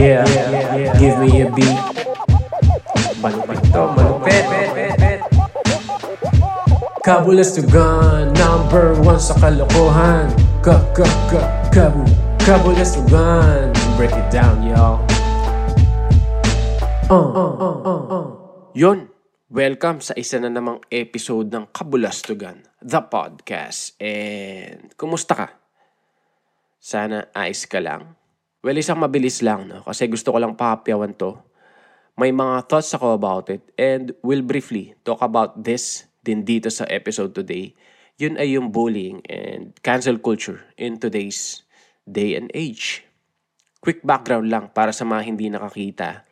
Yeah, give me a beat. Malupit to, malupit. Number one sa kalokohan. Ka, ka, ka, kabu, kabulas to gun. Break it down, y'all. Uh, uh, uh, uh, uh. Yon, welcome sa isa na namang episode ng Kabulastugan, the podcast. And kumusta ka? Sana ayos ka lang. Well, isang mabilis lang, no? Kasi gusto ko lang papyawan to. May mga thoughts ako about it and will briefly talk about this din dito sa episode today. Yun ay yung bullying and cancel culture in today's day and age. Quick background lang para sa mga hindi nakakita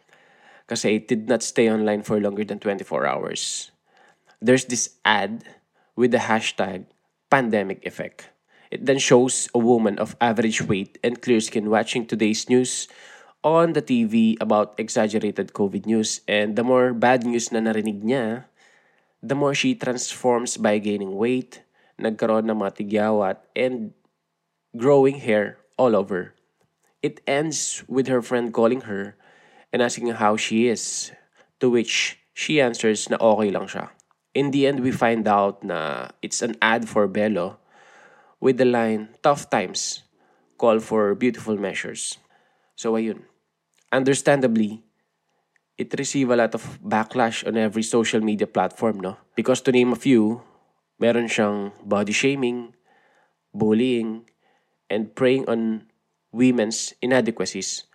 kasi it did not stay online for longer than 24 hours. There's this ad with the hashtag pandemic effect. It then shows a woman of average weight and clear skin watching today's news on the TV about exaggerated COVID news. And the more bad news na narinig niya, the more she transforms by gaining weight, nagkaroon ng mga tigyawat, and growing hair all over. It ends with her friend calling her and asking how she is, to which she answers na okay lang siya. In the end, we find out na it's an ad for Bello with the line, tough times call for beautiful measures. So ayun. Understandably, it received a lot of backlash on every social media platform, no? Because to name a few, meron siyang body shaming, bullying, and preying on women's inadequacies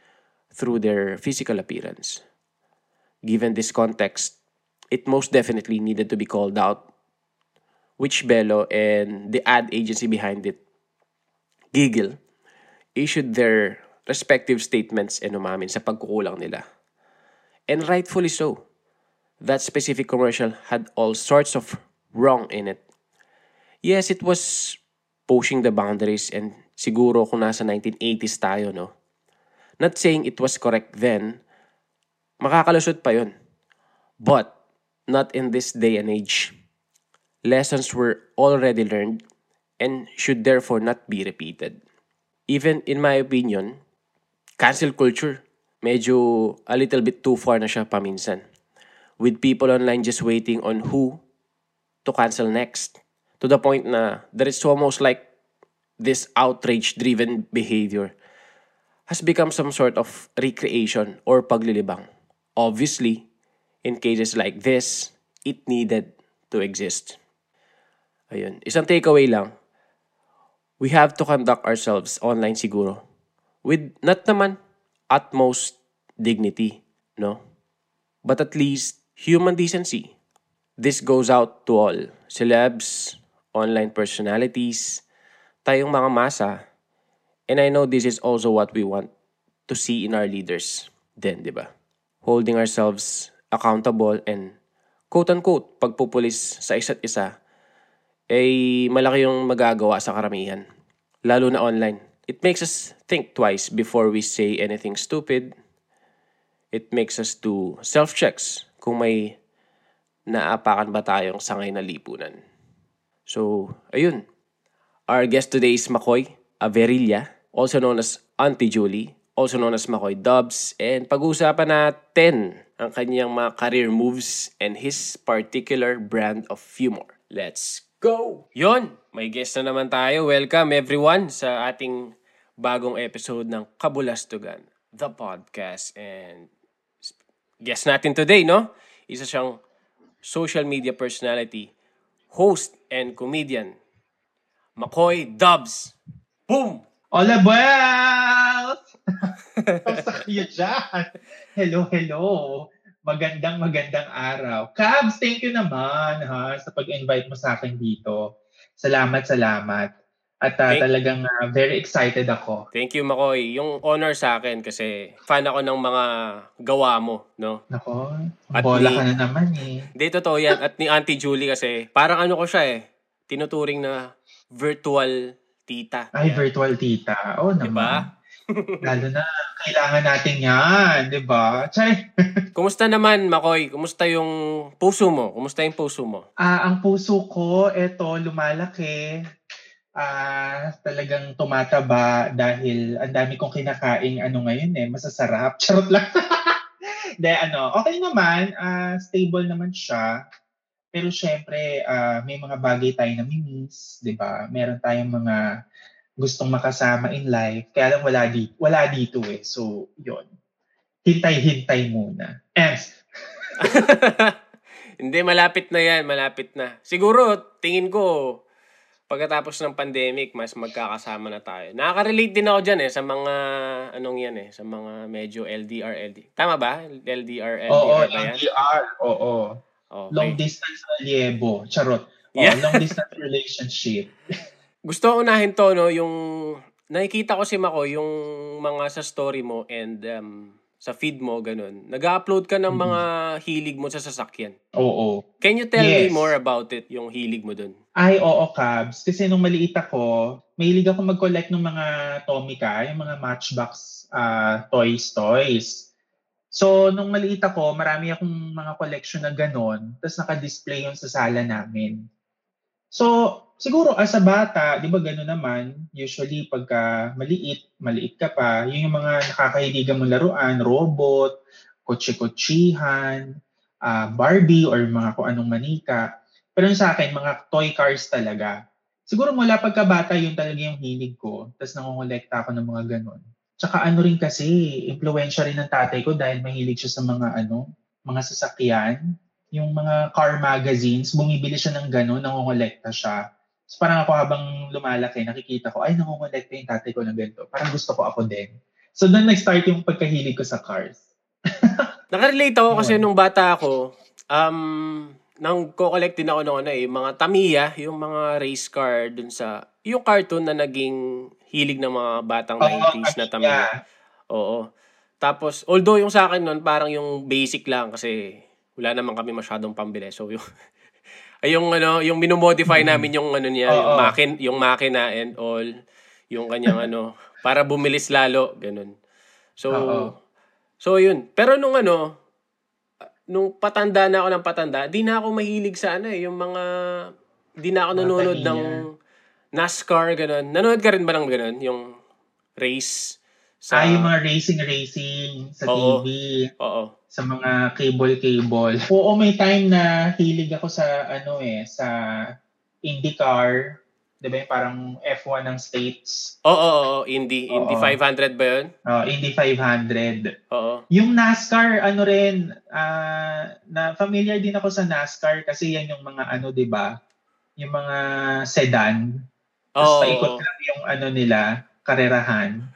through their physical appearance. Given this context, it most definitely needed to be called out which Bello and the ad agency behind it, Giggle, issued their respective statements and umamin sa pagkukulang nila. And rightfully so. That specific commercial had all sorts of wrong in it. Yes, it was pushing the boundaries and siguro kung nasa 1980s tayo, no? Not saying it was correct then, makakalusot pa yun. But, not in this day and age. Lessons were already learned and should therefore not be repeated. Even in my opinion, cancel culture, medyo a little bit too far na siya paminsan. With people online just waiting on who to cancel next. To the point na there is almost like this outrage-driven behavior has become some sort of recreation or paglilibang. Obviously, in cases like this, it needed to exist. Ayun. Isang takeaway lang. We have to conduct ourselves online siguro with not naman utmost dignity, no? But at least human decency. This goes out to all celebs, online personalities, tayong mga masa. And I know this is also what we want to see in our leaders then, di ba? Holding ourselves accountable and quote-unquote pagpupulis sa isa't isa ay malaki yung magagawa sa karamihan. Lalo na online. It makes us think twice before we say anything stupid. It makes us do self-checks kung may naapakan ba tayong sangay na lipunan. So, ayun. Our guest today is Makoy Averilla, also known as Auntie Julie, also known as Makoy Dubs, and pag-uusapan natin ang kanyang mga career moves and his particular brand of humor. Let's go! Yon, may guest na naman tayo. Welcome everyone sa ating bagong episode ng Kabulastugan, the podcast. And guest natin today, no? Isa siyang social media personality, host and comedian, Makoy Dubs. Boom! Hola, buenas! Kamusta kayo dyan? Hello, hello. Magandang, magandang araw. Cabs, thank you naman ha, sa pag-invite mo sa akin dito. Salamat, salamat. At uh, Thank- talagang uh, very excited ako. Thank you, Makoy. Yung honor sa akin kasi fan ako ng mga gawa mo, no? Nako, At bola ni- ka na naman eh. Hindi, totoo yan. At ni Auntie Julie kasi, parang ano ko siya eh, tinuturing na virtual tita. Ay, Yan. virtual tita. Oo Diba? naman. Lalo na, kailangan natin yan, di ba? Chay! Kumusta naman, Makoy? Kumusta yung puso mo? Kumusta yung puso mo? Ah, ang puso ko, eto, lumalaki. ah talagang tumataba dahil ang dami kong kinakain ano ngayon eh, masasarap. Charot lang. De, ano, okay naman, ah, stable naman siya. Pero syempre, ah, may mga bagay tayo na miss, 'di ba? Meron tayong mga gustong makasama in life, kaya lang wala dito, wala dito eh. So, 'yon. Hintay-hintay muna. Ems. Hindi, malapit na yan. Malapit na. Siguro, tingin ko, pagkatapos ng pandemic, mas magkakasama na tayo. Nakaka-relate din ako dyan eh, sa mga, anong yan eh, sa mga medyo LDR, LD. Tama ba? LDR, LDR Oo, ba yan? LDR. Oo. Okay. Long distance reliable. Charot. Oh, Yeah. long distance relationship. Gusto ko unahin to, no, yung, nakikita ko si Mako, yung mga sa story mo and um, sa feed mo, ganun. Nag-upload ka ng mga hilig mo sa sasakyan. Oo. Can you tell me Yes. more about it, yung hilig mo dun? Ay, oo, Cabs. Kasi nung maliit ako, mahilig ako mag-collect ng mga Tomica, yung mga Matchbox ah, toys, toys. So, nung maliit ako, marami akong mga collection na ganon. Tapos naka-display yun sa sala namin. So, siguro as a bata, di ba gano'n naman, usually pagka maliit, maliit ka pa, yun yung mga nakakahiligan mong laruan, robot, kotse-kotsihan, ah, Barbie, or mga kung anong manika. Pero sa akin, mga toy cars talaga. Siguro mula pagkabata, yun talaga yung hilig ko. Tapos nangongolekta ako ng mga ganon. Tsaka ano rin kasi, impluensya rin ng tatay ko dahil mahilig siya sa mga ano, mga sasakyan. Yung mga car magazines, bumibili siya ng ganon, nangongolekta siya. So parang ako habang lumalaki, nakikita ko, ay nangongolekta yung tatay ko ng ganito. Parang gusto ko ako din. So doon nag-start yung pagkahilig ko sa cars. Nakarelate ako kasi nung bata ako, um, nang ko-collect din ako ng ano eh, mga Tamiya, yung mga race car dun sa, yung cartoon na naging hilig ng mga batang 90s na Tamiya. Oo. Tapos, although yung sa akin nun, parang yung basic lang kasi wala naman kami masyadong pambili. So, yung, ay yung ano, yung minumodify namin yung ano niya, yung Oo. makin, yung makina and all, yung kanyang ano, para bumilis lalo, ganun. So, Oo. so yun. Pero nung ano, nung patanda na ako ng patanda, di na ako mahilig sa ano eh, yung mga, di na ako nanonood ng NASCAR, ganun. Nanonood ka rin ba ng ganun? Yung race? Sa, ah, yung mga racing-racing sa Oo. TV. Oo. sa mga cable-cable. Oo, may time na hilig ako sa ano eh, sa IndyCar. 'Di ba yung parang F1 ng States? Oo, oo, oo. Indy. Indy Oo. 500 ba yun? Uh, Indy 500. Oo. Yung NASCAR, ano rin, ah, na familiar din ako sa NASCAR kasi yan yung mga ano, 'di ba? Yung mga sedan. Tapos Oo. paikot lang yung ano nila, karerahan.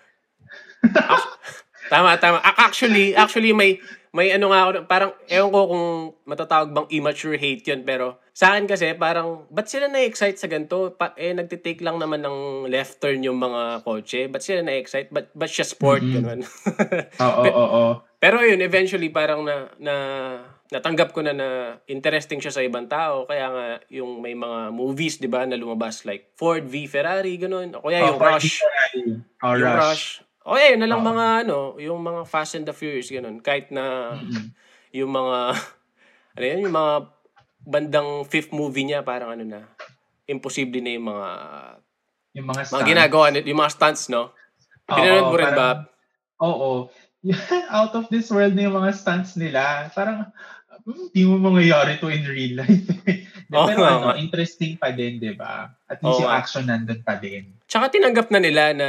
Tama, tama. Ac- Actually, actually may may ano nga ako, parang ewan ko kung matatawag bang immature hate yun, pero sa akin kasi parang, ba't sila na-excite sa ganito? Pa, eh, nagtitake lang naman ng left turn yung mga kotse. Ba't sila na-excite? Ba't, ba't siya sport? Mhm. Ganun. Oo, oo, oo. pero yun, eventually parang na, na natanggap ko na na interesting siya sa ibang tao. Kaya nga, yung may mga movies, di ba, na lumabas like Ford v Ferrari, ganun. O kaya yung Oh, Rush. Oh, yung Rush. Rush. O eh, na lang mga ano, yung mga Fast and the Furious, ganun. Kahit na yung mga, ano yan, yung mga bandang fifth movie niya, parang ano na, imposible na yung mga, Yung mga mga stunts. ginagawa, ni- yung mga stunts, no? Oo, Pinanood mo rin ba? parang- Oo. Out of this world na yung mga stunts nila. Parang, hmm, di mo mangyayari to in real life. Oo Pero ano, interesting pa din, di ba? At least Oo yung nga. action nandun pa din. Tsaka tinanggap na nila na,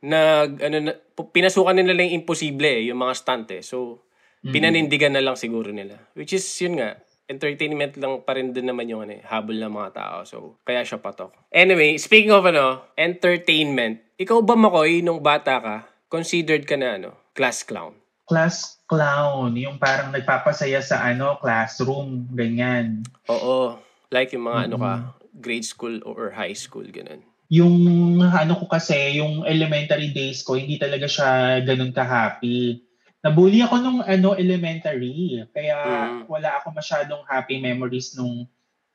nag, ano, na, pinasukan nila yung imposible, eh, yung mga stunt eh. So, Mm. pinanindigan na lang siguro nila. Which is, yun nga, entertainment lang pa rin din naman yung ano, eh, habol ng mga tao. So, kaya siya patok. Anyway, speaking of ano, entertainment, ikaw ba, Makoy, nung bata ka, considered ka na ano, class clown? Class clown, yung parang nagpapasaya sa ano, classroom, ganyan. Oo. Like yung mga ano ka, Mm-hmm. grade school or high school, ganun. Yung ano ko kasi, yung elementary days ko, hindi talaga siya ganun ka-happy. Nabully ako nung ano, elementary. Kaya Mm. wala ako masyadong happy memories nung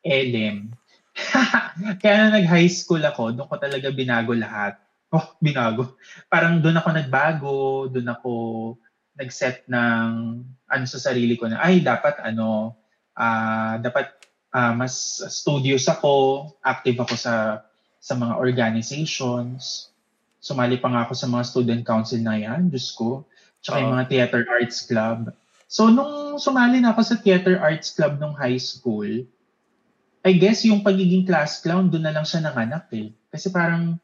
LM. Kaya na nag-high school ako, doon ko talaga binago lahat. Oh, binago. Parang doon ako nagbago, doon ako nag-set ng ano sa sarili ko na, ay, dapat ano, ah dapat ah, mas studious ako, active ako sa sa mga organizations. Sumali pa nga ako sa mga student council na yan, Diyos ko. Tsaka yung Oo. mga theater arts club. So, nung sumali na ako sa theater arts club nung high school, I guess yung pagiging class clown, doon na lang siya nanganak eh. Kasi parang,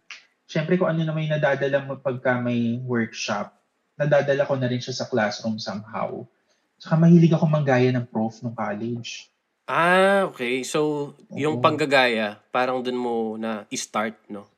syempre kung ano na may nadadala mo pagka may workshop, nadadala ko na rin siya sa classroom somehow. Tsaka mahilig ako manggaya ng prof nung college. Ah, okay. So, yung Oo. panggagaya, parang dun mo na i-start, no?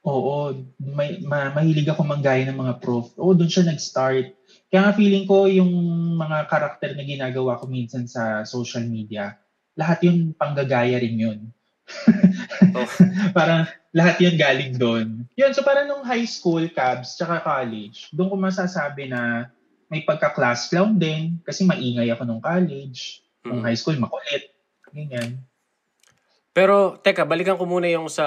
Oo, may, ma, mahilig ako manggaya ng mga prof. Oo, doon siya nag-start. Kaya nga feeling ko yung mga karakter na ginagawa ko minsan sa social media, lahat yun panggagaya rin yun. Oh. parang lahat yun galing doon. Yun, so parang nung high school, cabs, tsaka college, doon ko masasabi na may pagka-class clown din kasi maingay ako nung college. Nung Mm. high school, makulit. Ganyan. Pero, teka, balikan ko muna yung sa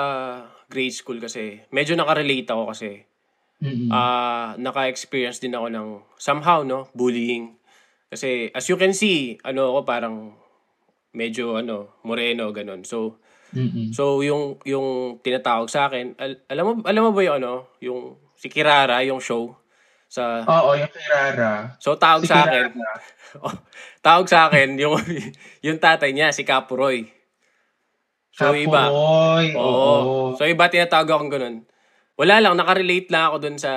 grade school kasi medyo nakarelate ako kasi Mm-mm. ah naka-experience din ako ng somehow, no, bullying. Kasi as you can see, ano ako parang medyo ano, moreno ganun. So, Mm-mm. so yung yung tinatawag sa akin, al- alam mo alam mo ba yung ano, yung si Kirara, yung show sa Oo, yung kay Rara. So tawag Si sa akin, oh, tawag sa akin yung yung tatay niya si Capuroy. So iba. Kapuroy, Oo. oo. So iba tinatawag akong ganun. Wala lang, nakarelate lang ako dun sa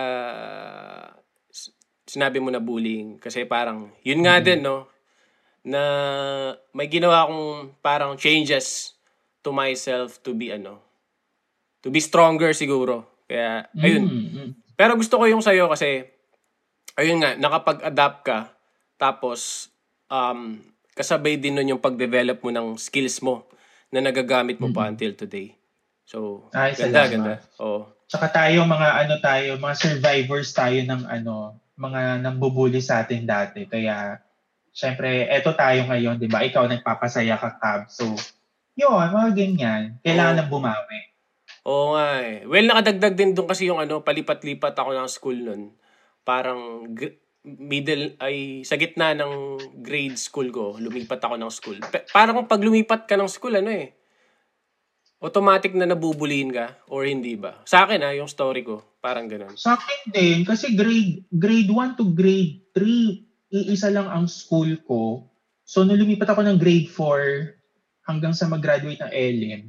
sinabi mo na bullying. Kasi parang, yun nga din, no? Na may ginawa akong parang changes to myself to be ano, to be stronger siguro. Kaya, ayun. Mm, mm. Pero gusto ko yung sa'yo kasi, ayun nga, nakapag-adapt ka, tapos, um, kasabay din nun yung pag-develop mo ng skills mo na nagagamit mo pa until today. So, Ay, ganda, ganda. Oo. Tsaka tayo, mga ano tayo, mga survivors tayo ng ano, mga nambubuli sa atin dati. Kaya, syempre, eto tayo ngayon, di ba? Ikaw nagpapasaya ka, Cab. So, yun, mga ganyan. Kailangan lang bumawi. Oo nga eh. Well, nakadagdag din doon kasi yung ano, palipat-lipat ako ng school nun. Parang gr- middle ay sa gitna ng grade school ko, lumipat ako ng school. Pe- parang pag lumipat ka ng school, ano eh, automatic na nabubulihin ka or hindi ba? Sa akin ha, yung story ko, parang ganun. Sa akin din, kasi grade grade 1 to grade 3, iisa lang ang school ko. So, nung lumipat ako ng grade 4 hanggang sa mag-graduate ng LM,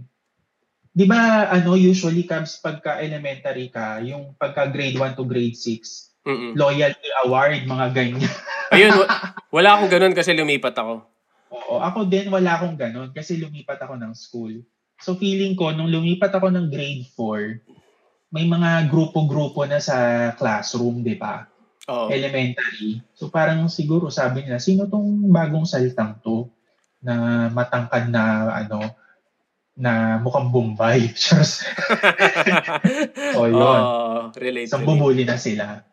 di ba, ano, usually, Cabs, pagka elementary ka, yung pagka grade 1 to grade 6, Mm-mm. loyalty award, mga ganyan. Ayun, wa- wala akong ganun kasi lumipat ako. Oo, ako din wala akong ganun kasi lumipat ako ng school. So feeling ko, nung lumipat ako ng grade 4, may mga grupo-grupo na sa classroom, di ba? Oo. Elementary. So parang siguro sabi nila, sino tong bagong salitang to na matangkad na ano, na mukhang Bombay. Just, oh, yun. Oo, relate. so bubuli na sila.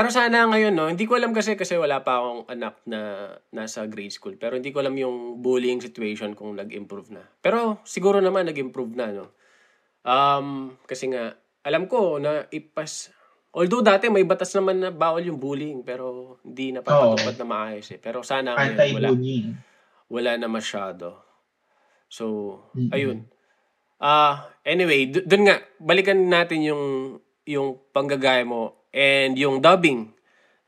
Pero sana ngayon, no, hindi ko alam kasi kasi wala pa akong anak na nasa grade school. Pero hindi ko alam yung bullying situation kung nag-improve na. Pero siguro naman nag-improve na, no. Um, kasi nga, alam ko na ipas... Although dati may batas naman na bawal yung bullying, pero hindi na papatupad na maayos eh. Pero sana ngayon wala, wala na masyado. So, Mm-mm. ayun. Ah, anyway, d- dun nga balikan natin yung yung panggagaya mo and yung dubbing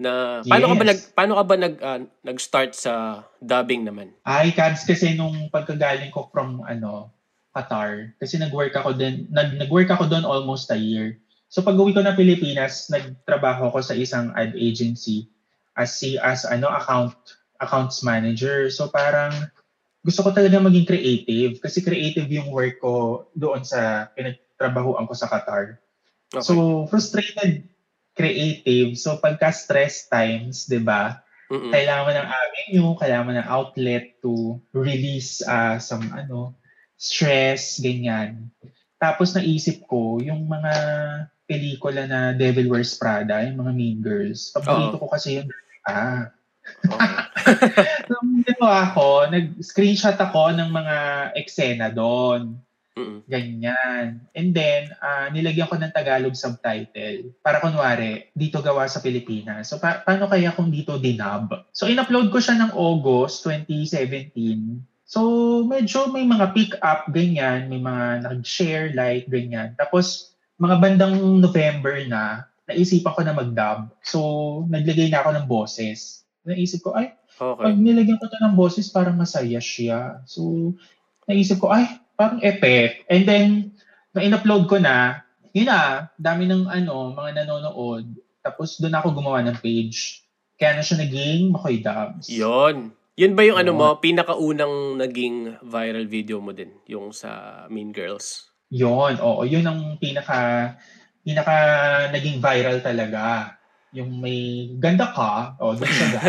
na paano ka ba Yes. nag paano ka ba nag ah, nag-start sa dubbing naman? Ay, Cabs, kasi nung pagkagaling ko from ano, Qatar, kasi nag-work ako din, nag, nag-work ako doon almost a year. So pag uwi ko na Pilipinas, nagtrabaho ako sa isang ad agency as si as ano account accounts manager. So parang gusto ko talaga maging creative kasi creative yung work ko doon sa pinagtrabahuan ko sa Qatar. Okay. So frustrated creative. So pagka stress times, 'di ba? Mm-mm. kailangan mo ng avenue, kailangan mo ng outlet to release uh, some ano, stress, ganyan. Tapos naisip ko, yung mga pelikula na Devil Wears Prada, yung mga Mean Girls, paborito ko kasi yun. Ah. Okay. So, ako, nag-screenshot ako ng mga eksena doon. Mm-mm. Ganyan. And then, ah, nilagyan ko ng Tagalog subtitle. Para kunwari, dito gawa sa Pilipinas. So, pa- paano kaya kung dito dinub? So, in-upload ko siya ng August 2017. So, medyo may mga pick up, ganyan, may mga nag-share, like, ganyan. Tapos, mga bandang November na, naisipan ko na mag-dub. So, naglagay na ako ng boses. Naisip ko, ay, Okay. pag nilagyan ko to ng boses, parang masaya siya. So, naisip ko, ay, parang effect. And then, na in-upload ko na, yun na, dami ng ano, mga nanonood. Tapos, doon ako gumawa ng page. Kaya na siya naging Makoy Dubs. Yon. Yun ba yung ano Oo. mo, pinakaunang naging viral video mo din? Yung sa Mean Girls? Yon, oo, yun ang pinaka pinaka naging viral talaga. Yung may ganda ka, o doon siya.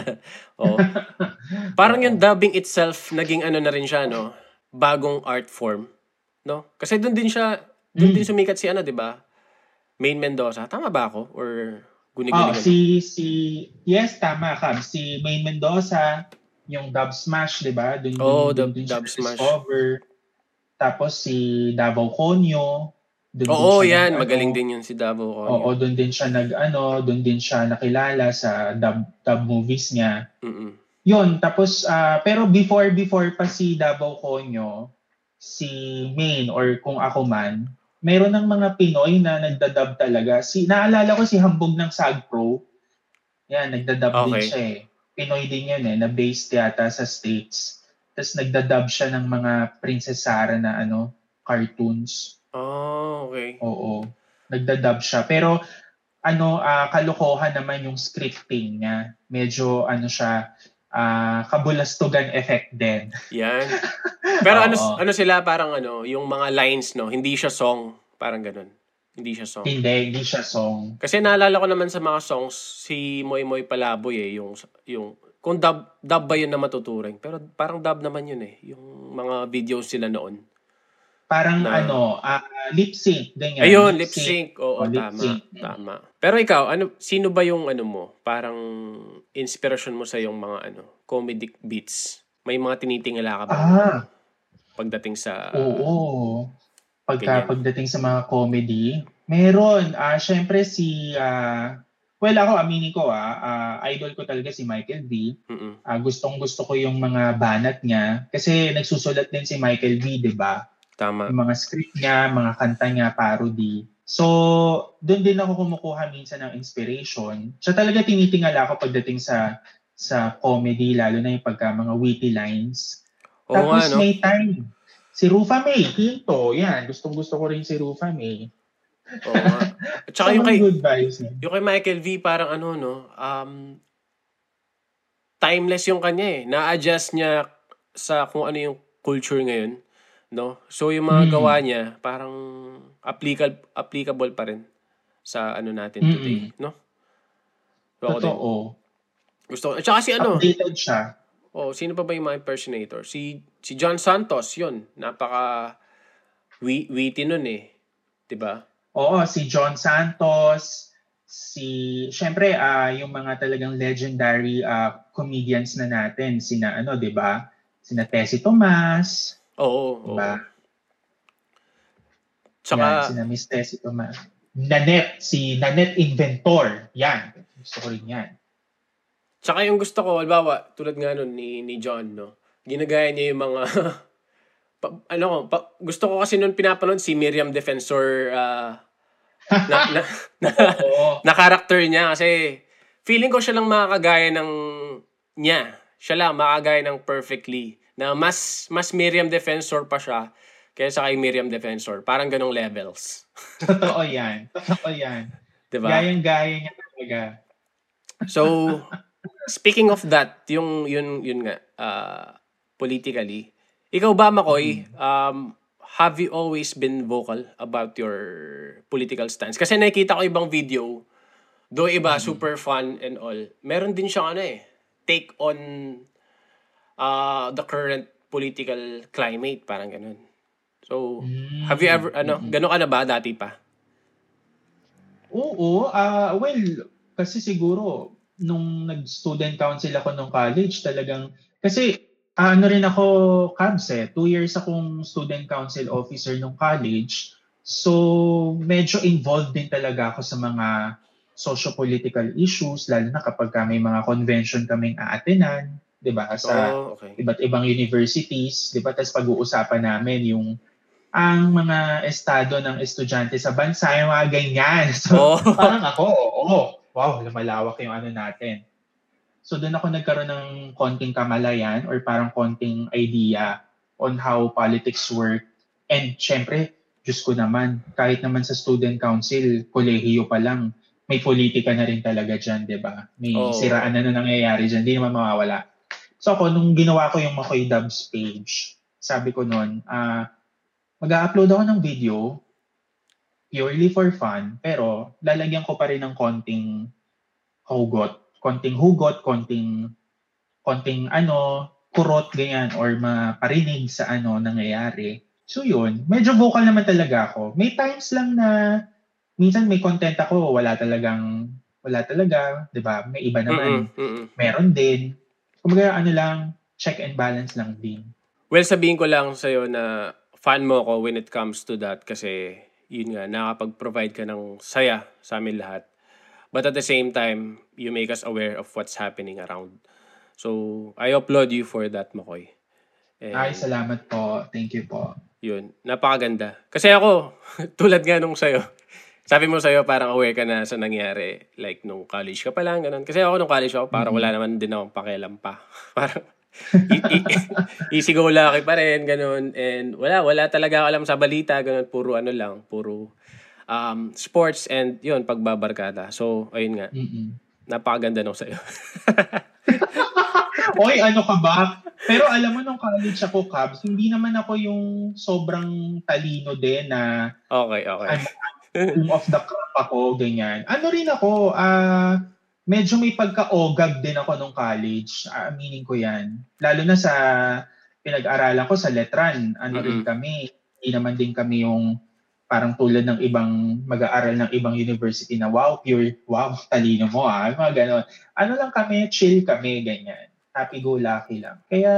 Oo. Parang yung dubbing itself, naging ano na rin siya, no? Bagong art form. No? Kasi doon din siya, doon Mm. din sumikat si ano, di ba? Main Mendoza. Tama ba ako? Or Oh, guni-guni? si si yes tama ka. Si Main Mendoza, yung Dub Smash, 'di ba? Doon Oo, doon Dub- din siya Dub Smash. discover. Tapos si Davao Conyo, doon Oo, din yan. nag- Magaling ano, din yun si Davao ko. Oo, doon din siya nag ano, doon din siya nakilala sa dub, dub movies niya. Mm-mm. Yun, tapos, ah, pero before, before pa si Davao Conyo, si Main or kung ako man, meron ng mga Pinoy na nagdadub talaga. Si, naalala ko si Hambog ng SAG Pro. Yan, nagdadub din Okay. siya eh. Pinoy din yun eh, na-based yata sa States. Tapos nagdadub siya ng mga Princess Sarah na ano, cartoons. Oh, okay. Oo. Nagdadub siya. Pero ano, ah, kalokohan naman yung scripting niya. Medyo ano siya, ah, kabulastugan effect din. Yan. Pero ano ano sila parang ano, yung mga lines no, hindi siya song, parang ganun. Hindi siya song. Hindi, hindi siya song. Kasi naalala ko naman sa mga songs si Moy Moy Palaboy eh, yung yung kung dub, dub ba yun na matuturing. Pero parang dub naman yun eh, yung mga videos sila noon. Parang Na- ano, ah, lip sync, ganyan. Ayun, lip sync. Oo, Oh, lip tama. sync. Tama. Pero ikaw, ano sino ba yung ano mo? Parang inspiration mo sa yung mga ano, comedic beats. May mga tinitingala ka ba Ah, pagdating sa oo. Pagka Ganyan. pagdating sa mga comedy, meron. Ah, syempre si ah, well ako aminin ko ah, ah, idol ko talaga si Michael V. Mm-mm. Ah, gustong gusto ko yung mga banat niya kasi nagsusulat din si Michael V, 'di ba? Tama. Yung mga script niya, mga kanta niya, parody. So, doon din ako kumukuha minsan ng inspiration. Siya talaga tinitingala ako pagdating sa sa comedy, lalo na yung pagka mga witty lines. Oo nga, Tapos no? may time. Si Rufa May, Quinto, yan. Gustong gusto ko rin si Rufa May. Oo nga. At saka yung kay, good vibes niya. yung kay Michael V, parang ano, no? Um, timeless yung kanya eh. Na-adjust niya sa kung ano yung culture ngayon. No? So yung mga Mm. gawa niya, parang applicable, applicable pa rin sa ano natin Mm-mm. today. No? So, ako din. Totoo. Gusto ko. At saka si ano, Updated siya. oh, sino pa ba yung mga impersonator? Si si John Santos, yun. Napaka wi- witty nun eh. 'Di ba? Oo, si John Santos, si, syempre, ah yung mga talagang legendary ah, comedians na natin, sina ano, di ba? Sina Tessie Tomas, Oo. di oo. ba? Yan, Tsaka, sina Miss Tessie Tomas. Nanette, si Nanette Inventor. Yan, gusto ko rin yan. tsaka yung gusto ko, halimbawa, tulad nga nun ni, ni John, no? Ginagaya niya yung mga, pa, ano ko, pa, gusto ko kasi nun pinapanood si Miriam Defensor ah, na, na, na, na character niya kasi feeling ko siya lang makakagaya ng niya. Siya lang makakagaya ng perfectly. Na mas mas Miriam Defensor pa siya kaysa kay Miriam Defensor. Parang ganong levels. Totoo yan. Totoo yan. 'Di ba? Gayang-gaya niya talaga. So, speaking of that, yung yun yun nga uh, politically. Ikaw ba Makoy, um have you always been vocal about your political stance? Kasi nakikita ko ibang video, do iba super fun and all. Meron din siyang ano eh, take on uh, the current political climate, parang ganun. So, have you ever, ano, gano'n ka na ba dati pa? Oo, ah well, kasi siguro nung nag-student council ako nung college, talagang kasi ah, ano rin ako cabs eh, two years akong student council officer nung college. So, medyo involved din talaga ako sa mga socio-political issues, lalo na kapag ka may mga convention kaming aatenan, 'di ba? Sa Oh, okay. iba't ibang universities, 'di ba? Tapos pag-uusapan namin yung ang mga estado ng estudyante sa bansa, yung mga ganyan. So, Oh. parang ako, oo, wow, lumalawak yung ano natin. So, doon ako nagkaroon ng konting kamalayan or parang konting idea on how politics work. And syempre, Diyos ko naman, kahit naman sa student council, kolehiyo pa lang, may politika na rin talaga dyan, di ba? May Oo. siraan na na nangyayari dyan, di naman mawawala. So ako, nung ginawa ko yung Makoy Dubs page, sabi ko noon, ah, mag-upload ako ng video purely for fun, pero lalagyan ko pa rin ng konting hugot, konting hugot, konting konting ano, kurot ganyan or maparinig sa ano nangyayari. So yun, medyo vocal naman talaga ako. May times lang na minsan may content ako, wala talagang wala talaga, 'di ba? May iba naman, Mm-mm, mm-mm. meron din. Kumbaga ano lang, check and balance lang din. Well, sabihin ko lang sa'yo na fan mo ako when it comes to that kasi yun nga, nakapag-provide ka ng saya sa amin lahat. But at the same time, you make us aware of what's happening around. So, I applaud you for that, Makoy. And Ay, salamat po. Thank you po. yun, napakaganda. Kasi ako, tulad nga nung sa'yo, sabi mo sa'yo parang aware ka na sa nangyari. Like nung college ka pa lang, ganun. Kasi ako nung college ako, parang wala naman din akong pakialam pa. parang, easy go lucky pa rin, ganun. And wala, wala talaga ako alam sa balita, ganun. Puro ano lang, puro um, sports and yun, pagbabarkada. So, ayun nga, Mm-mm. napakaganda nung sa'yo. Oy, ano ka ba? Pero alam mo, nung college ako, Cubs, hindi naman ako yung sobrang talino din na okay, okay. Cream of the crop ako, ganyan. Ano rin ako, ah, medyo may pagka-ogag din ako nung college. Ah, aminin ko yan. Lalo na sa pinag-aralan ko sa Letran. Ano rin Mm-mm. kami, hindi naman din kami yung parang tulad ng ibang mag-aaral ng ibang university na wow, pure, wow, talino mo ah, mga ganon. Ano lang kami, chill kami, ganyan. Happy-go-lucky lang. Kaya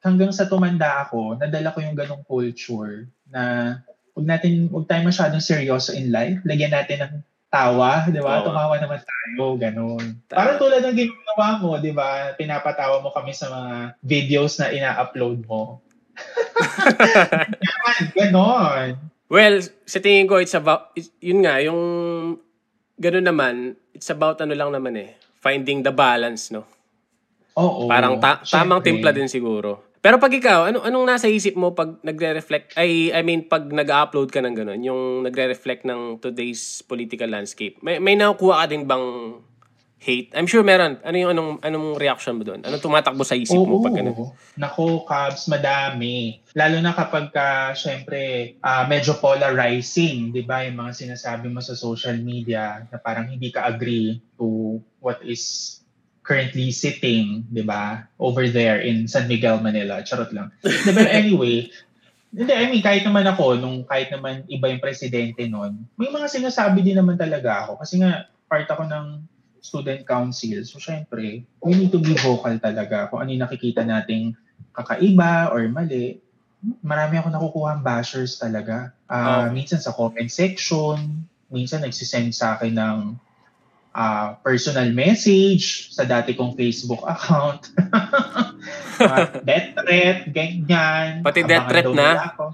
hanggang sa tumanda ako, nadala ko yung ganong culture na huwag natin, huwag tayo masyadong seryoso in life. Lagyan natin ng tawa, di ba? Tumawa naman tayo, ganun. Tama. Parang tulad ng ginagawa mo, di ba? Pinapatawa mo kami sa mga videos na ina-upload mo. Yan, ganon. Well, sa tingin ko, it's about, yun nga, yung ganun naman, it's about ano lang naman eh, finding the balance, no? Oo. Parang ta- tamang timpla din siguro. Pero pag ikaw, ano anong nasa isip mo pag nagre-reflect ay I mean pag nag-upload ka ng ganun, yung nagre-reflect ng today's political landscape. May may nakukuha ka din bang hate? I'm sure meron. Ano yung anong anong reaction mo doon? Anong tumatakbo sa isip mo pag ganun? Nako, Cubs, madami. Lalo na kapag ka, syempre, ah, medyo polarizing, di ba? Yung mga sinasabi mo sa social media na parang hindi ka agree to what is currently sitting, di ba? Over there in San Miguel, Manila. Charot lang. Ba? Anyway, hindi, I mean, kahit naman ako, nung kahit naman iba yung presidente nun, may mga sinasabi din naman talaga ako. Kasi nga, part ako ng student council. So, syempre, we need to be vocal talaga kung ano yung nakikita nating kakaiba or mali. Marami ako nakukuha bashers talaga. Ah, Oh. Minsan sa comment section, minsan nagsisend sa akin ng ah, personal message sa dati kong Facebook account. uh, death threat, ganyan. Pati death Abangan threat daw na? ako.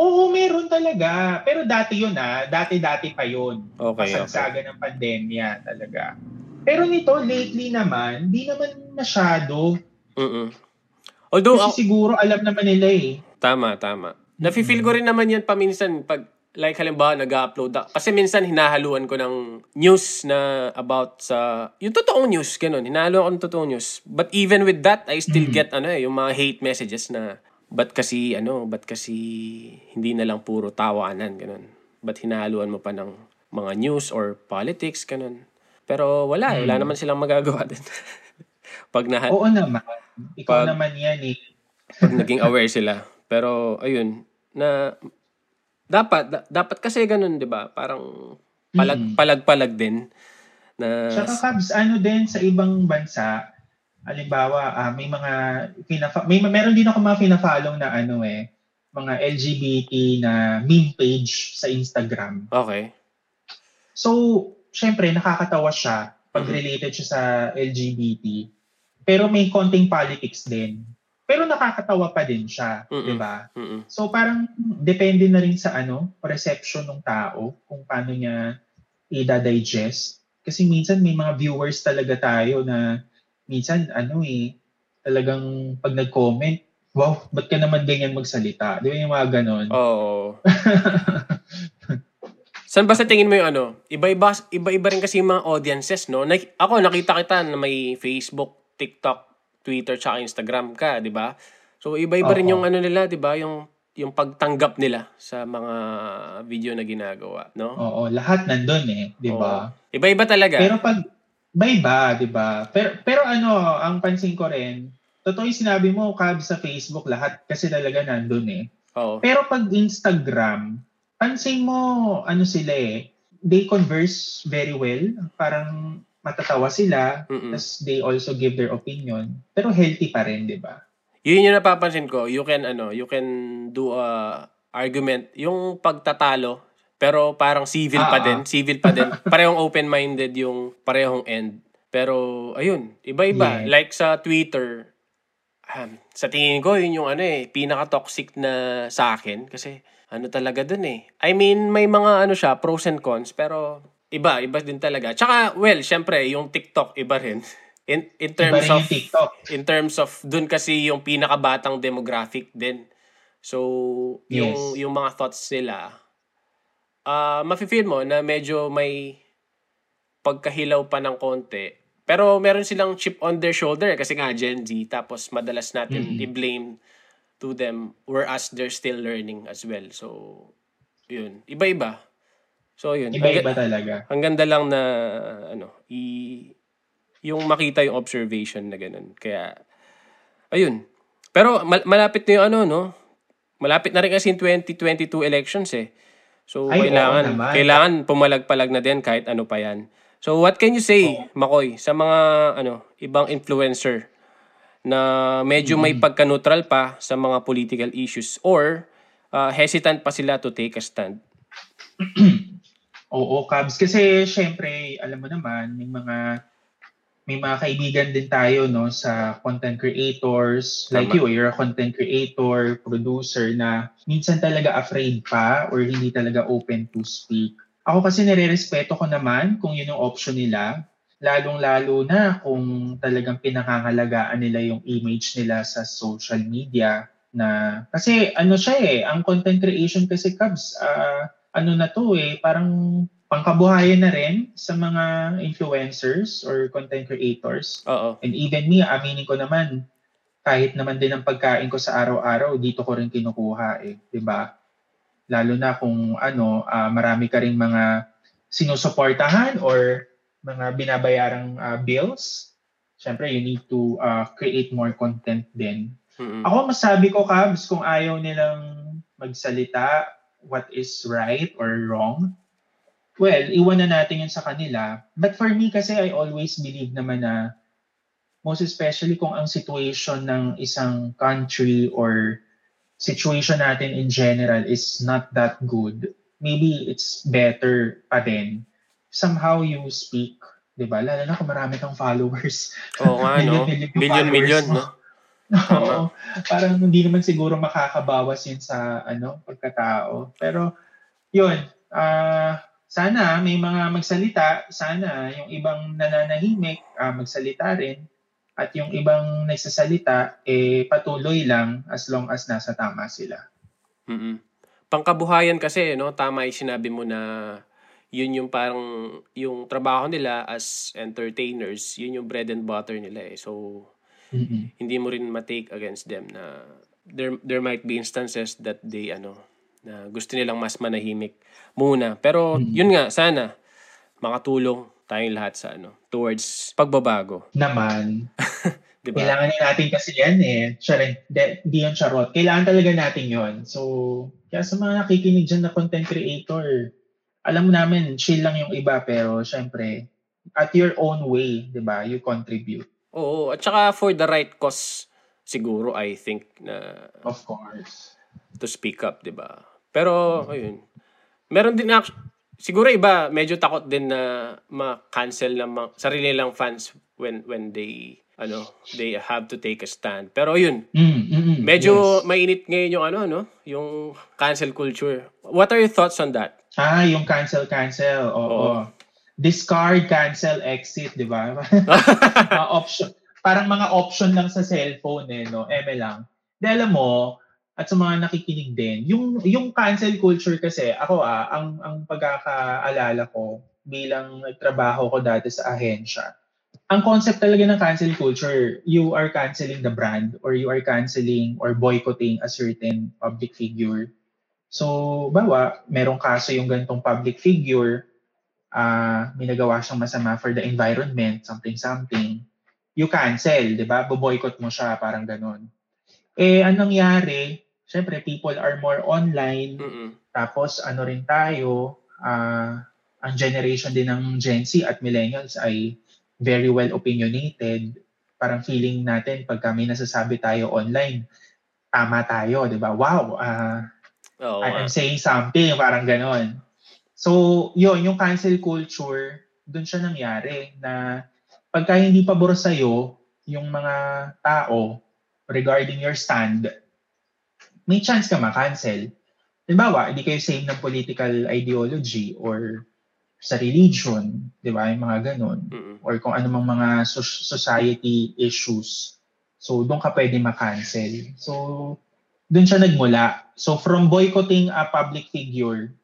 Oo, meron talaga. Pero dati yun ah. Dati-dati pa yun. Okay, okay. Kasagsaga ng pandemya talaga. Pero nito, lately naman, di naman masyado. Mm. Although Kasi siguro alam naman nila eh. Tama, tama. Nafe-feel ko rin naman yan paminsan pag like halimbawa nag-upload ako. Kasi minsan hinahaluan ko ng news na about sa yung totoong news ganun. Hinahaluan ko ng totoong news. But even with that, I still get ano eh, yung mga hate messages na ba't kasi ano, ba't kasi hindi na lang puro tawanan ganun. Ba't hinahaluan mo pa ng mga news or politics ganun. Pero wala, eh, wala naman silang magagawa din. pag na Oo naman. Ikaw Pag- naman yan eh. pag naging aware sila. Pero ayun, na dapat da- dapat kasi ganun, 'di ba? Parang palag Mm. palag-palag din na Tsaka Cubs, ano din sa ibang bansa, halimbawa, ah, may mga, pinafa- may, meron din ako mga pinafollow na ano eh, mga LGBT na meme page sa Instagram. okay. So, syempre, nakakatawa siya pag related siya sa LGBT. pero may konting politics din. Pero nakakatawa pa din siya. 'di ba? So parang depende na rin sa ano, perception ng tao kung paano niya i-digest. Kasi minsan may mga viewers talaga tayo na minsan ano eh, talagang pag nag-comment, wow, ba't ka naman ganyan magsalita? Di ba yung mga ganon? Oo. Saan ba sa tingin mo yung ano? Iba-iba, iba-iba rin kasi yung mga audiences, no? Na, ako, nakita kita na may Facebook, TikTok, Twitter, tsaka Instagram ka, di ba? So, iba-iba rin yung ano nila, di ba? Yung, yung pagtanggap nila sa mga video na ginagawa, no? Oo, lahat nandun eh, di ba? Iba-iba talaga. Pero pag may iba, 'di ba? Pero pero ano, ang pansin ko rin, totoo yung sinabi mo, Cab, sa Facebook lahat kasi talaga nandun eh. Oo. Pero pag Instagram, pansin mo ano sila eh, they converse very well, parang matatawa sila, Mm-mm. tas they also give their opinion, pero healthy pa rin, 'di ba? Yun yung napapansin ko. You can, ano, you can do a argument. Yung pagtatalo, pero parang civil pa Ah, din. Civil pa din. Parehong open-minded yung parehong end. Pero, ayun, iba-iba. Yes. Like sa Twitter, um, sa tingin ko, yun yung ano eh, pinaka-toxic na sa akin. Kasi, ano talaga dun eh. I mean, may mga ano siya, pros and cons, pero iba, iba din talaga. Tsaka, well, syempre, yung TikTok, iba rin. In, in Iba terms rin of TikTok. in terms of dun kasi yung pinakabatang demographic din. So, yung Yes. yung mga thoughts nila ah mafe-feel mo na medyo may pagkahilaw pa ng konti. Pero meron silang chip on their shoulder kasi nga Gen Z tapos madalas natin Mhm. i-blame to them whereas they're still learning as well. So, yun. Iba-iba. So, yun. Iba-iba talaga. ang ganda lang na ano, i yung makita yung observation na ganun. Kaya ayun. Pero mal- malapit na yung ano no. Malapit na rin kasi yung 2022 elections eh. So Ay, kailangan kailangan pumalag-palag na din kahit ano pa 'yan. So what can you say, Makoy, sa mga ano, ibang influencer na medyo may Mm-hmm. pagka-neutral pa sa mga political issues or uh, hesitant pa sila to take a stand? Oo, Cubs. Kasi syempre, alam mo naman, may mga may mga kaibigan din tayo no sa content creators like Tama. you you're a content creator producer na minsan talaga afraid pa or hindi talaga open to speak ako kasi nire-respeto ko naman kung yun yung option nila lalong-lalo na kung talagang pinakangalagaan nila yung image nila sa social media na kasi ano siya eh ang content creation kasi Cubs ah, ano na to eh parang pangkabuhayan na rin sa mga influencers or content creators. Oo. And even me, aminin ko naman, kahit naman din ang pagkain ko sa araw-araw, dito ko rin kinukuha eh, 'di ba? Lalo na kung ano, ah, marami ka ring mga sinusuportahan or mga binabayarang ah, bills. Siyempre, you need to ah, create more content din. Mm-mm. Ako masabi ko, Cabs, kung ayaw nilang magsalita what is right or wrong, well, iwan na natin yun sa kanila. But for me kasi, I always believe naman na most especially kung ang situation ng isang country or situation natin in general is not that good, maybe it's better pa din. Somehow you speak, di ba? Lalo na kung marami kang followers. Oo nga, no? Million-million, followers mo. no? Oo. Parang hindi naman siguro makakabawas yun sa ano, pagkatao. Pero yun, ah sana may mga magsalita, sana yung ibang nananahimik ah, magsalita rin at yung ibang nagsasalita eh patuloy lang as long as nasa tama sila. mm Pangkabuhayan kasi, no? Tama yung sinabi mo na yun yung parang yung trabaho nila as entertainers, yun yung bread and butter nila eh. So, Mm-mm. hindi mo rin ma-take against them na there there might be instances that they ano na gusto nilang mas manahimik muna. Pero yun nga sana makatulong tayong lahat sa ano towards pagbabago, Naman, 'di ba? kailangan natin kasi yan eh. De, di yan charot. Kailangan talaga natin yon So, kaya sa mga nakikinig dyan na content creator, alam mo namin, chill lang yung iba, pero syempre, at your own way, di ba, you contribute. Oo, at saka for the right cause siguro I think na Of course. to speak up, 'di ba? Pero ayun. Meron din act- siguro iba medyo takot din na ma-cancel ng mga sarili lang fans when when they ano, they have to take a stand. Pero yun, Mm, mm, mm, medyo yes. mainit ngayon yung ano, no? Yung cancel culture. What are your thoughts on that? Ah, yung cancel, cancel. Oo. Oo. Discard, cancel, exit, di ba? mga option. Parang mga option lang sa cellphone eh, no? Eme lang. Di alam mo, at sa mga nakikinig din, yung, yung cancel culture kasi, ako ah, ang, ang pagkakaalala ko bilang nagtrabaho ko dati sa ahensya, ang concept talaga ng cancel culture, you are canceling the brand or you are canceling or boycotting a certain public figure. So, bawa, merong kaso yung gantong public figure, ah may nagawa siyang masama for the environment, something-something, you cancel, di ba? Boboycott mo siya, parang ganon. Eh, anong nangyari? Siyempre, people are more online. Mm-mm. Tapos, ano rin tayo, ah ang generation din ng Gen Z at millennials ay very well opinionated. Parang feeling natin pag kami nasasabi tayo online, tama tayo, di ba? Wow, ah Oo. I nga. am saying something, parang ganon. So, yun, yung cancel culture, doon siya nangyari na pagka hindi pabor sa'yo yung mga tao regarding your stand, may chance ka ma-cancel. Halimbawa, hindi kayo same ng political ideology or sa religion, di ba? Yung mga ganon. Mm-mm. Or kung ano mang mga so- society issues. So, doon ka pwede ma-cancel. So, doon siya nagmula. So, from boycotting a public figure,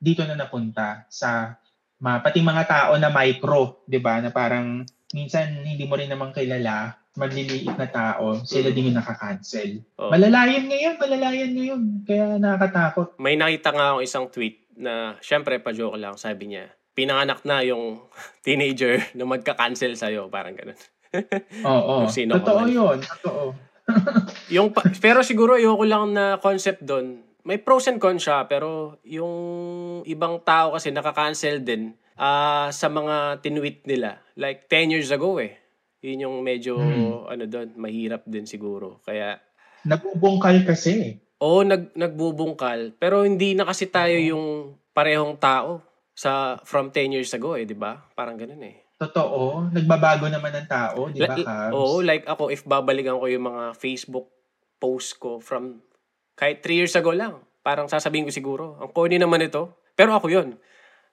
dito na napunta sa ma, pati mga tao na micro, di ba? Na parang minsan hindi mo rin naman kilala, maliliit na tao, sila Mm. din yung nakaka-cancel. Oo. Malalayan ngayon, malalayan ngayon. Kaya nakakatakot. May nakita nga akong isang tweet na, syempre, pa-joke lang, sabi niya, pinanganak na yung teenager na magka-cancel sa'yo. Parang ganun. Oo. Sino ka Totoo yun. Totoo. yung pa- pero siguro ayoko lang na concept doon. May pros and cons siya, pero yung ibang tao kasi nakaka-cancel din ah sa mga tinweet nila. Like 10 years ago eh. Yun yung medyo Hmm. ano doon, mahirap din siguro. Kaya Nabubungkal kasi. Oo, nag, nagbubungkal. Pero hindi na kasi tayo yung parehong tao sa from 10 years ago eh, di ba? Parang ganun eh. Totoo. Nagbabago naman ng tao, di ba, Like-? Oo, like ako, if babalikan ko yung mga Facebook post ko from kahit 3 years ago lang, parang sasabihin ko siguro, ang corny naman ito. Pero ako yun.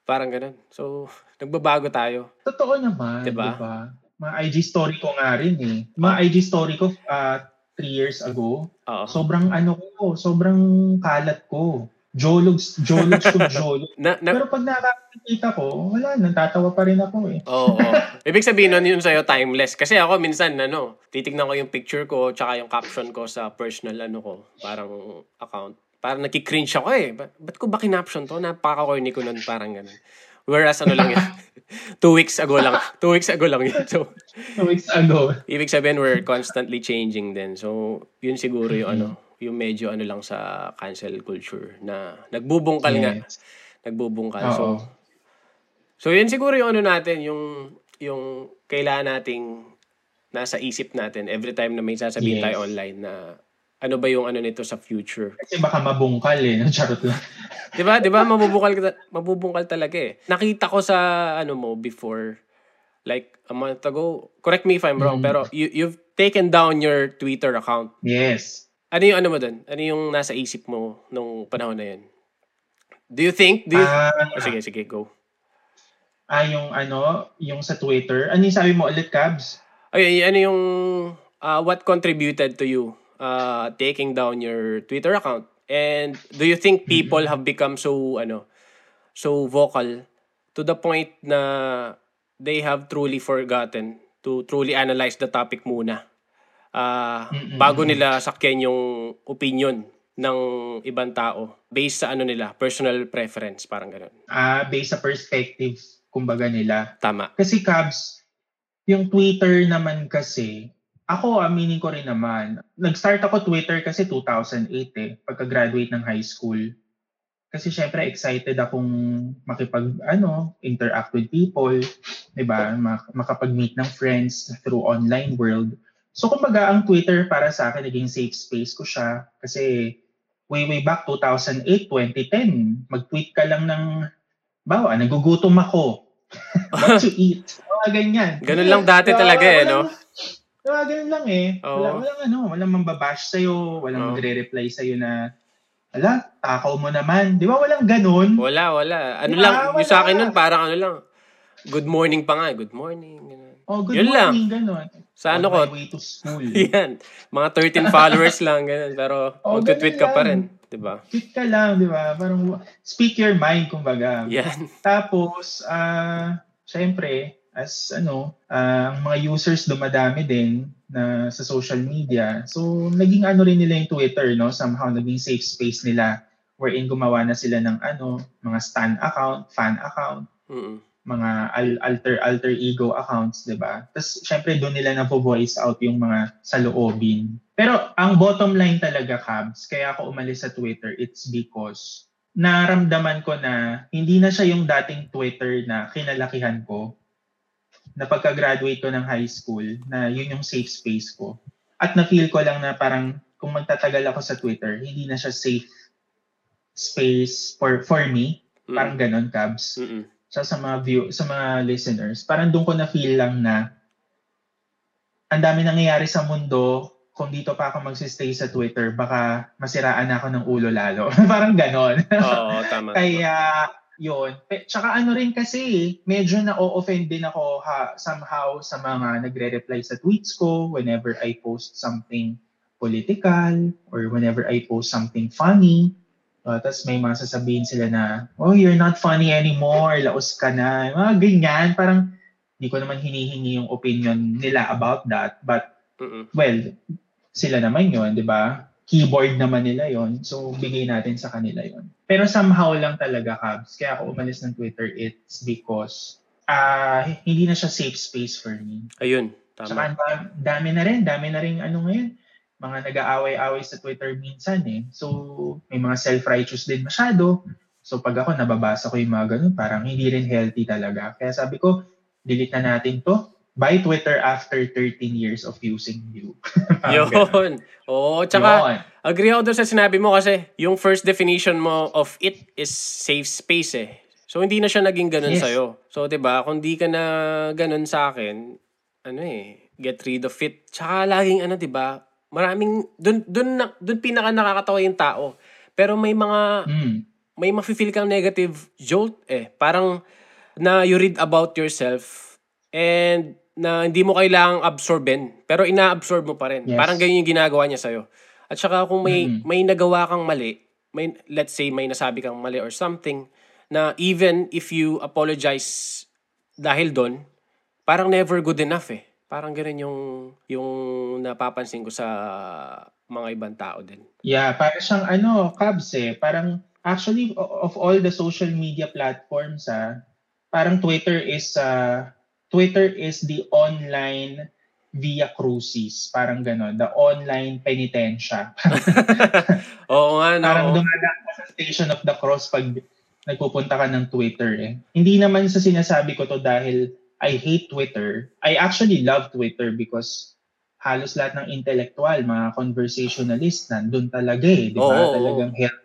Parang ganun. So, nagbabago tayo. Totoo naman, di Diba? ba? Mga IG story ko nga rin eh. Mga IG story ko uh, three years ago, Oo. sobrang ano ko, sobrang kalat ko. Jologs, jologs ko, jolog. Na, na, Pero pag nakakita ko, wala, natatawa pa rin ako eh. Oo. Ibig sabihin nun yun sa'yo timeless. Kasi ako minsan, ano, titignan ko yung picture ko tsaka yung caption ko sa personal, ano ko, parang account. Parang nakikringe ako eh. Ba- ba't ko ba kinaption to? Napaka-corny ko nun, parang ganun. Whereas ano lang yun, two weeks ago lang. Two weeks ago lang yun. So, Two weeks ago. ibig sabihin we're constantly changing din. So, yun siguro yung ano, yung medyo ano lang sa cancel culture na nagbubungkal nga. Yes. Nagbubungkal. Oo. So, so yun siguro yung ano natin, yung, yung kailangan nating nasa isip natin every time na may sasabihin Yes. tayo online na ano ba yung ano nito sa future. Kasi baka mabungkal eh. Charot lang. 'Di ba? 'Di ba mabubungkal ka- mabubungkal talaga eh. Nakita ko sa ano mo before like a month ago. Correct me if I'm wrong, Mm. pero you you've taken down your Twitter account. Yes. Ano yung ano mo doon? Ano yung nasa isip mo nung panahon na yun? Do you think? Do you... Ah, Oh, sige, sige, go. ah, yung ano, yung sa Twitter. Ano yung sabi mo ulit, Cabs? Ay, ano yung uh, what contributed to you uh, taking down your Twitter account? And do you think people have become so ano so vocal to the point na they have truly forgotten to truly analyze the topic muna uh, bago nila sakyan yung opinion ng ibang tao based sa ano nila personal preference parang ganun Ah, based sa perspective, kumbaga nila. tama Kasi Cabs, yung Twitter naman kasi, ako aminin ko rin naman, nag-start ako Twitter kasi 2008 eh, pagka-graduate ng high school. Kasi syempre excited akong makipag, ano, interact with people, di ba? Mak- makapag-meet ng friends through online world. So kumbaga, ang Twitter para sa akin, naging safe space ko siya. Kasi way, way back 2008, 2010, mag-tweet ka lang ng bawa, nagugutom ako. What to eat? Mga ganyan. Ganun lang dati Diba? talaga eh, Walang- no? Diba, ganun lang eh. Oo. Wala, walang ano, walang mambabash sa'yo, walang Oo. magre-reply sa'yo na, ala, takaw mo naman. Di ba walang ganun? Wala, wala. Ano Wala, lang, yung sa wala. akin nun, parang ano lang, good morning pa nga, good morning. ganun. Oh, good Yun lang. morning, ganun. Sa ano On ko, way to school. yan, mga 13 followers lang, ganun. Pero Oh, magtutweet ganun ka pa lang. rin, di ba? Tweet ka lang, di ba? Parang speak your mind, kumbaga. Yan. Tapos, ah, syempre, as ano, ah, ang mga users dumadami din na sa social media. So, naging ano rin nila yung Twitter, no? Somehow, naging safe space nila wherein gumawa na sila ng ano, mga stan account, fan account, Mm-mm. Mga al- alter alter ego accounts, 'di ba? Tapos syempre doon nila na voice out yung mga saloobin. Pero ang bottom line talaga, Cabs, kaya ako umalis sa Twitter, it's because naramdaman ko na hindi na siya yung dating Twitter na kinalakihan ko na pagka-graduate ko ng high school, na yun yung safe space ko. At na-feel ko lang na parang kung magtatagal ako sa Twitter, hindi na siya safe space for for me. Mm. Parang ganun, Cabs Mm-mm. Sa sa mga view sa mga listeners, parang doon ko na feel lang na ang dami nangyayari sa mundo. Kung dito pa ako magsistay sa Twitter, baka masiraan na ako ng ulo lalo. parang ganon. Oo, tama. Kaya, yun. Tsaka ano rin kasi, medyo na-offend din ako ha, somehow sa mga nagre-reply sa tweets ko whenever I post something political or whenever I post something funny. Uh, Tapos may mga sasabihin sila na, oh, you're not funny anymore, laos ka na. Mga ganyan, parang hindi ko naman hinihingi yung opinion nila about that. But Mm-mm. well, sila naman yon, di ba? Keyboard naman nila yon, so bigay natin sa kanila yon. Pero somehow lang talaga, Cabs, kaya ako umalis ng Twitter, it's because ah hindi na siya safe space for me. Ayun, tama. dam- dami na rin, dami na rin ano ngayon, mga nag-aaway-away sa Twitter minsan eh. So, may mga self-righteous din masyado. So, pag ako nababasa ko yung mga ganun, parang hindi rin healthy talaga. Kaya sabi ko, delete na natin to. Buy Twitter after 13 years of using you. Yun. Oo, tsaka, Yun. agree ako doon sa sinabi mo kasi yung first definition mo of it is safe space eh. So, hindi na siya naging ganun Yes. sa'yo. So, 'di ba kung di ka na ganun sa akin, ano eh, get rid of it. Tsaka laging ano, 'di ba maraming, doon, doon, na, doon pinaka nakakatawa yung tao. Pero may mga, Mm. may mafe-feel kang negative jolt eh. Parang na you read about yourself and na hindi mo kailangang absorbin, pero ina-absorb mo pa rin. Yes. Parang ganyan yung ginagawa niya sa'yo. At saka kung may, Mm. may nagawa kang mali, may, let's say may nasabi kang mali or something, na even if you apologize dahil doon, parang never good enough eh. Parang ganun yung, yung napapansin ko sa mga ibang tao din. Yeah, para siyang ano, Cubs eh. Parang, actually, of all the social media platforms, ah, parang Twitter is, ah, Twitter is the online via cruises. Parang ganon. The online penitensya. Oo nga, no? Parang dumadaan ka sa Station of the Cross pag nagpupunta ka ng Twitter eh. Hindi naman sa sinasabi ko to dahil I hate Twitter. I actually love Twitter because halos lahat ng intellectual, mga conversationalist, nandun talaga eh. Di ba? Oo. Talagang help.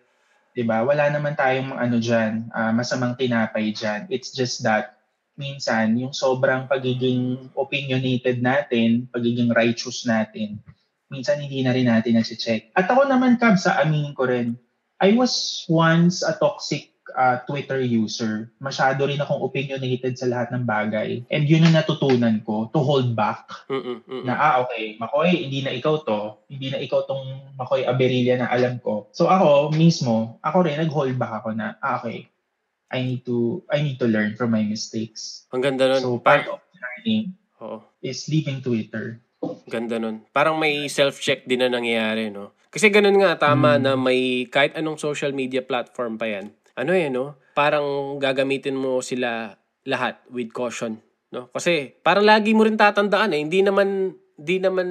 Di ba? Wala naman tayong ano dyan, ah, masamang tinapay dyan. It's just that minsan, yung sobrang pagiging opinionated natin, pagiging righteous natin, minsan hindi na rin natin nasi-check. At ako naman, Cab, sa aminin ko rin, I was once a toxic uh, Twitter user. Masyado rin akong opinionated sa lahat ng bagay. And yun ang natutunan ko, to hold back. Mm-mm, mm-mm. Na, ah, okay, Makoy, hindi na ikaw to. Hindi na ikaw tong Makoy Aberilla na alam ko. So ako mismo, ako rin, nag-hold back ako na, ah, okay, I need to I need to learn from my mistakes. Ang ganda nun. So Par- part of learning Oo. is leaving Twitter. Ganda nun. Parang may self-check din na nangyayari, no? Kasi ganun nga, tama Mm. na may kahit anong social media platform pa yan. Ano eh, no? Parang gagamitin mo sila lahat with caution, no? Kasi parang lagi mo rin tatandaan eh, hindi naman, hindi naman,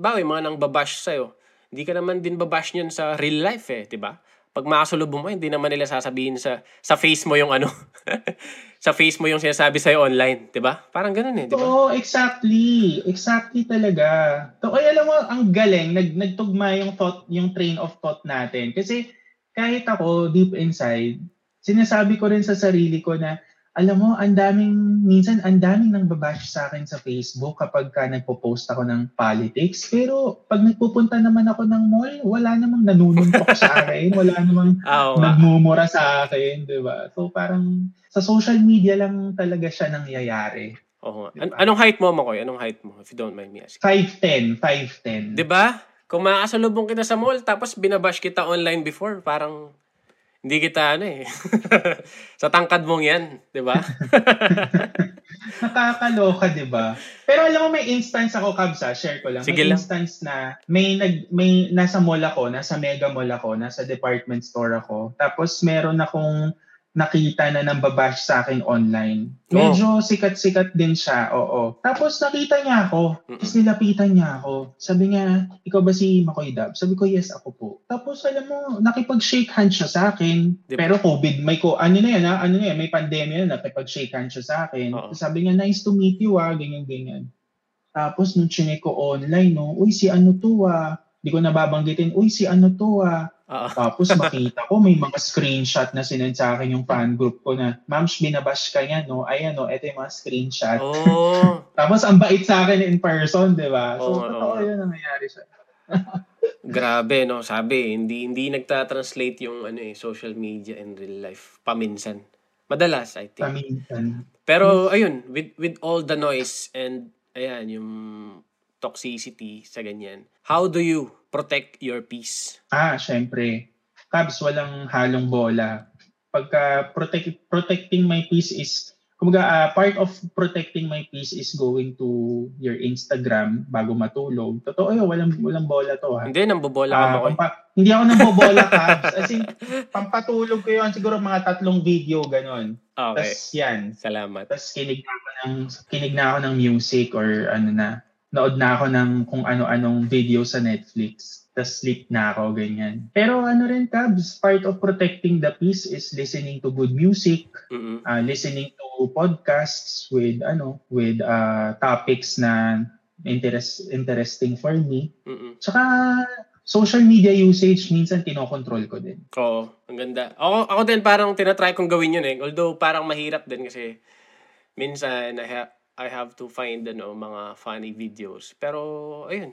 bawi, mga nang babash sa'yo. Hindi ka naman din babash niyan sa real life eh, di ba? Pag makasulubong mo, hindi naman nila sasabihin sa sa face mo yung ano. sa face mo yung sinasabi sa'yo online, di ba? Parang ganun eh, di ba? Oo, exactly. Exactly talaga. So, ay, alam mo, ang galing, nag, nagtugma yung thought, yung train of thought natin. Kasi kahit ako, deep inside, sinasabi ko rin sa sarili ko na, alam mo, ang daming, minsan ang daming nang babash sa akin sa Facebook kapag ka nagpo-post ako ng politics. Pero pag nagpupunta naman ako ng mall, wala namang nanununtok sa akin. Wala namang nga. nagmumura sa akin, di ba? So parang sa social media lang talaga siya nangyayari. Oo. Diba? An- anong height mo, Makoy? Anong height mo? If you don't mind me asking. 5'10", 5'10". Di ba? Kung makakasalubong kita sa mall, tapos binabash kita online before, parang hindi kita ano eh. sa tangkad mong yan, di ba? Nakakaloka, di ba? Pero alam mo, may instance ako, Kabsa, share ko lang. Sige may lang. instance na may, nag, may nasa mall ako, nasa mega mall ako, nasa department store ako. Tapos meron akong nakita na nambabash sa akin online. Medyo sikat-sikat din siya, oo. Tapos nakita niya ako. Tapos nilapitan niya ako. Sabi niya, ikaw ba si Makoy Dab? Sabi ko, yes, ako po. Tapos alam mo, nakipag-shake hand siya sa akin. Diba? Pero COVID, may ko, ano na yan, ha? ano na yan, may pandemya na, nakipag-shake hand siya sa akin. Oo. Sabi niya, nice to meet you, ah, ganyan-ganyan. Tapos nung chinek ko online, no, uy, si ano to, ah. Di ko nababanggitin, uy, si ano to, ah. Oo. Tapos makita ko, may mga screenshot na sinend sa akin yung fan group ko na, Ma'ams, binabash ka yan, no? Ayan, no, ito yung mga screenshot. Oh, Tapos ang bait sa akin in person, di ba? So, totoo oo. yun ang nangyayari siya. grabe, no? Sabi, hindi hindi nagta-translate yung ano eh, social media in real life. Paminsan. Madalas, I think. Paminsan. Pero ayun, with with all the noise and ayan, yung toxicity sa ganyan. How do you protect your peace? Ah, syempre. Cubs, walang halong bola. Pagka protect, protecting my peace is, kumbaga, ah, part of protecting my peace is going to your Instagram bago matulog. Totoo yun, walang, walang bola to ha. Hindi, nambobola ka Ah, ba pampa- hindi ako nambobola, Cubs. As in, pampatulog ko yun, siguro mga tatlong video, ganon. Okay. Tapos yan, Salamat. Tapos kinig na ako ng kinig na ako ng music or ano na nood na ako ng kung ano-anong video sa Netflix. Tapos sleep na ako, ganyan. Pero ano rin, Cabs, part of protecting the peace is listening to good music, Mm-mm. uh, listening to podcasts with ano with uh, topics na interest interesting for me. Mm-mm. Tsaka social media usage minsan kinokontrol ko din. Oo, ang ganda. Ako, ako din parang tinatry kong gawin yun eh. Although parang mahirap din kasi minsan I, ha- I have to find ano, mga funny videos. Pero ayun,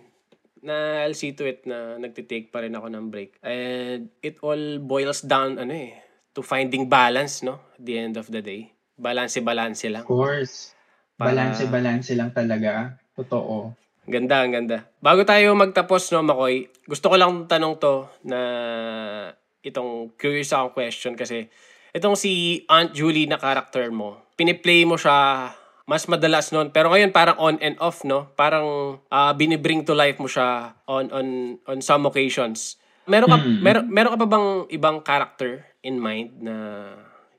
na I'll see to it na nagtitake pa rin ako ng break. And it all boils down ano eh, to finding balance no at the end of the day. Balance-balance lang. Of course. Para- Balance-balance lang talaga. Totoo. Ganda, ang ganda. Bago tayo magtapos, no, Makoy, gusto ko lang tanong to na itong curious akong question kasi itong si Aunt Julie na character mo, piniplay mo siya mas madalas noon pero ngayon parang on and off no parang ah, binibring to life mo siya on on on some occasions meron ka Mm. meron meron ka pa bang ibang character in mind na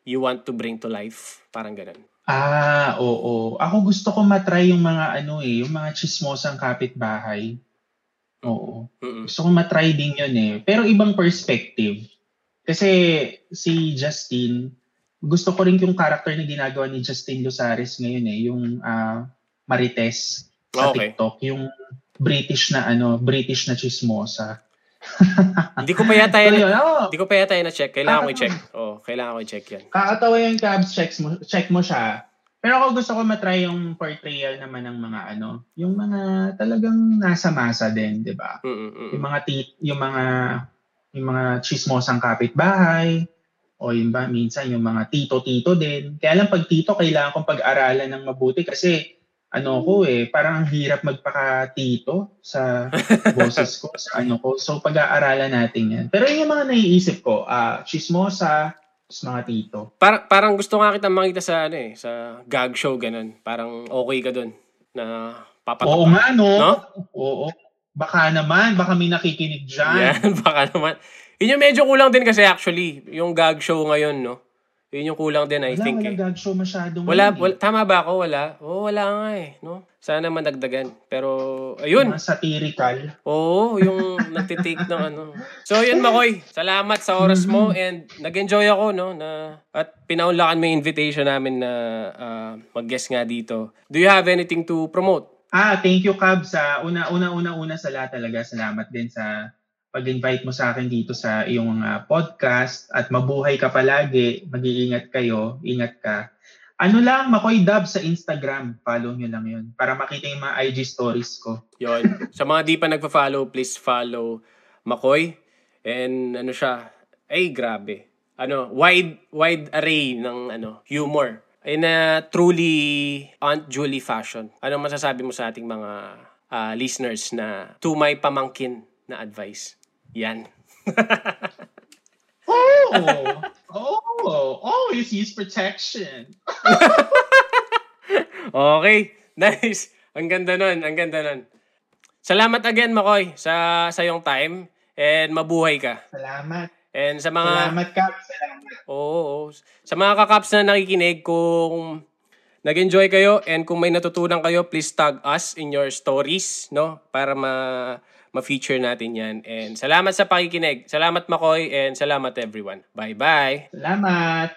you want to bring to life parang ganun Ah, oo. Ako gusto ko matry yung mga ano eh, yung mga chismosang kapitbahay. Oo. Mm-mm. Gusto ko matry din yun eh. Pero ibang perspective. Kasi si Justin, gusto ko rin yung character na ginagawa ni Justin Luzares ngayon eh, yung ah, Marites sa Okay. TikTok, yung British na ano, British na chismosa. hindi ko pa yata So yan yun, oo. Hindi ko pa yata na check. Kailangan ko Ah. i-check. Oh, kailangan ko i-check 'yan. Kakatawa yung cabs, check mo, check mo siya. Pero ako gusto ko matry yung portrayal naman ng mga ano, yung mga talagang nasa masa din, 'di ba? Mm. Yung mga tit, yung mga yung mga chismosang kapitbahay o yung ba minsan yung mga tito-tito din. Kaya lang pag tito kailangan kong pag-aralan ng mabuti kasi ano ko eh, parang ang hirap magpaka-tito sa boses ko, sa ano ko. So pag-aaralan natin yan. Pero yun yung mga naiisip ko, ah chismosa, tapos mga tito. Parang parang gusto nga kita makita sa ano eh, sa gag show ganun. Parang okay ka doon na papatok. Oo nga, no? No? Oo. Baka naman, baka may nakikinig dyan. Yan, baka naman. Yun yung medyo kulang din kasi actually, yung gag show ngayon, no? Yun yung kulang din, I Wala, think walang eh. gag show masyado. Wala, ngayon eh. wala, tama ba ako? Wala? Oo, wala nga eh, no? Sana mandagdagan. Pero, ayun. Mga satirical. Oo, yung nagtitake ng ano. So, yun, Makoy. Salamat sa oras mo and nag-enjoy ako, no? Na, at pinaunlakan mo yung invitation namin na ah, mag-guest nga dito. Do you have anything to promote? Ah, thank you, Cab, sa una, una, una, una sa lahat talaga. Salamat din sa pag-invite mo sa akin dito sa iyong uh, podcast at mabuhay ka palagi, mag-iingat kayo, ingat ka. Ano lang, Makoy Dub sa Instagram. Follow nyo lang yun para makita yung mga IG stories ko. Yon. Sa mga di pa nagpa-follow, please follow Makoy. And ano siya, ay grabe. Ano, wide wide array ng ano, humor. In a truly Aunt Julie fashion. Ano masasabi mo sa ating mga uh, listeners na to my pamangkin na advice? Yan. oh! Oh! Always use protection. okay. Nice. Ang ganda nun. Ang ganda nun. Salamat again, Makoy, sa sa yung time. And mabuhay ka. Salamat. And sa mga... Salamat, Kap. Salamat. Oo, oo. Sa mga kakaps na nakikinig, kung nag-enjoy kayo and kung may natutunan kayo, please tag us in your stories, no? Para ma ma-feature natin yan. And salamat sa pakikinig. Salamat Makoy and salamat everyone. Bye-bye. Salamat.